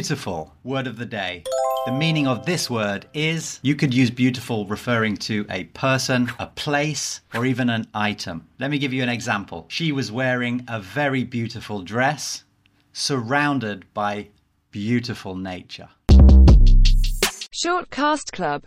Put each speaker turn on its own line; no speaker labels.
Beautiful, word of the day. The meaning of this word is you could use beautiful referring to a person, a place, or even an item. Let me give you an example. She was wearing a very beautiful dress, surrounded by beautiful nature.
Shortcast Club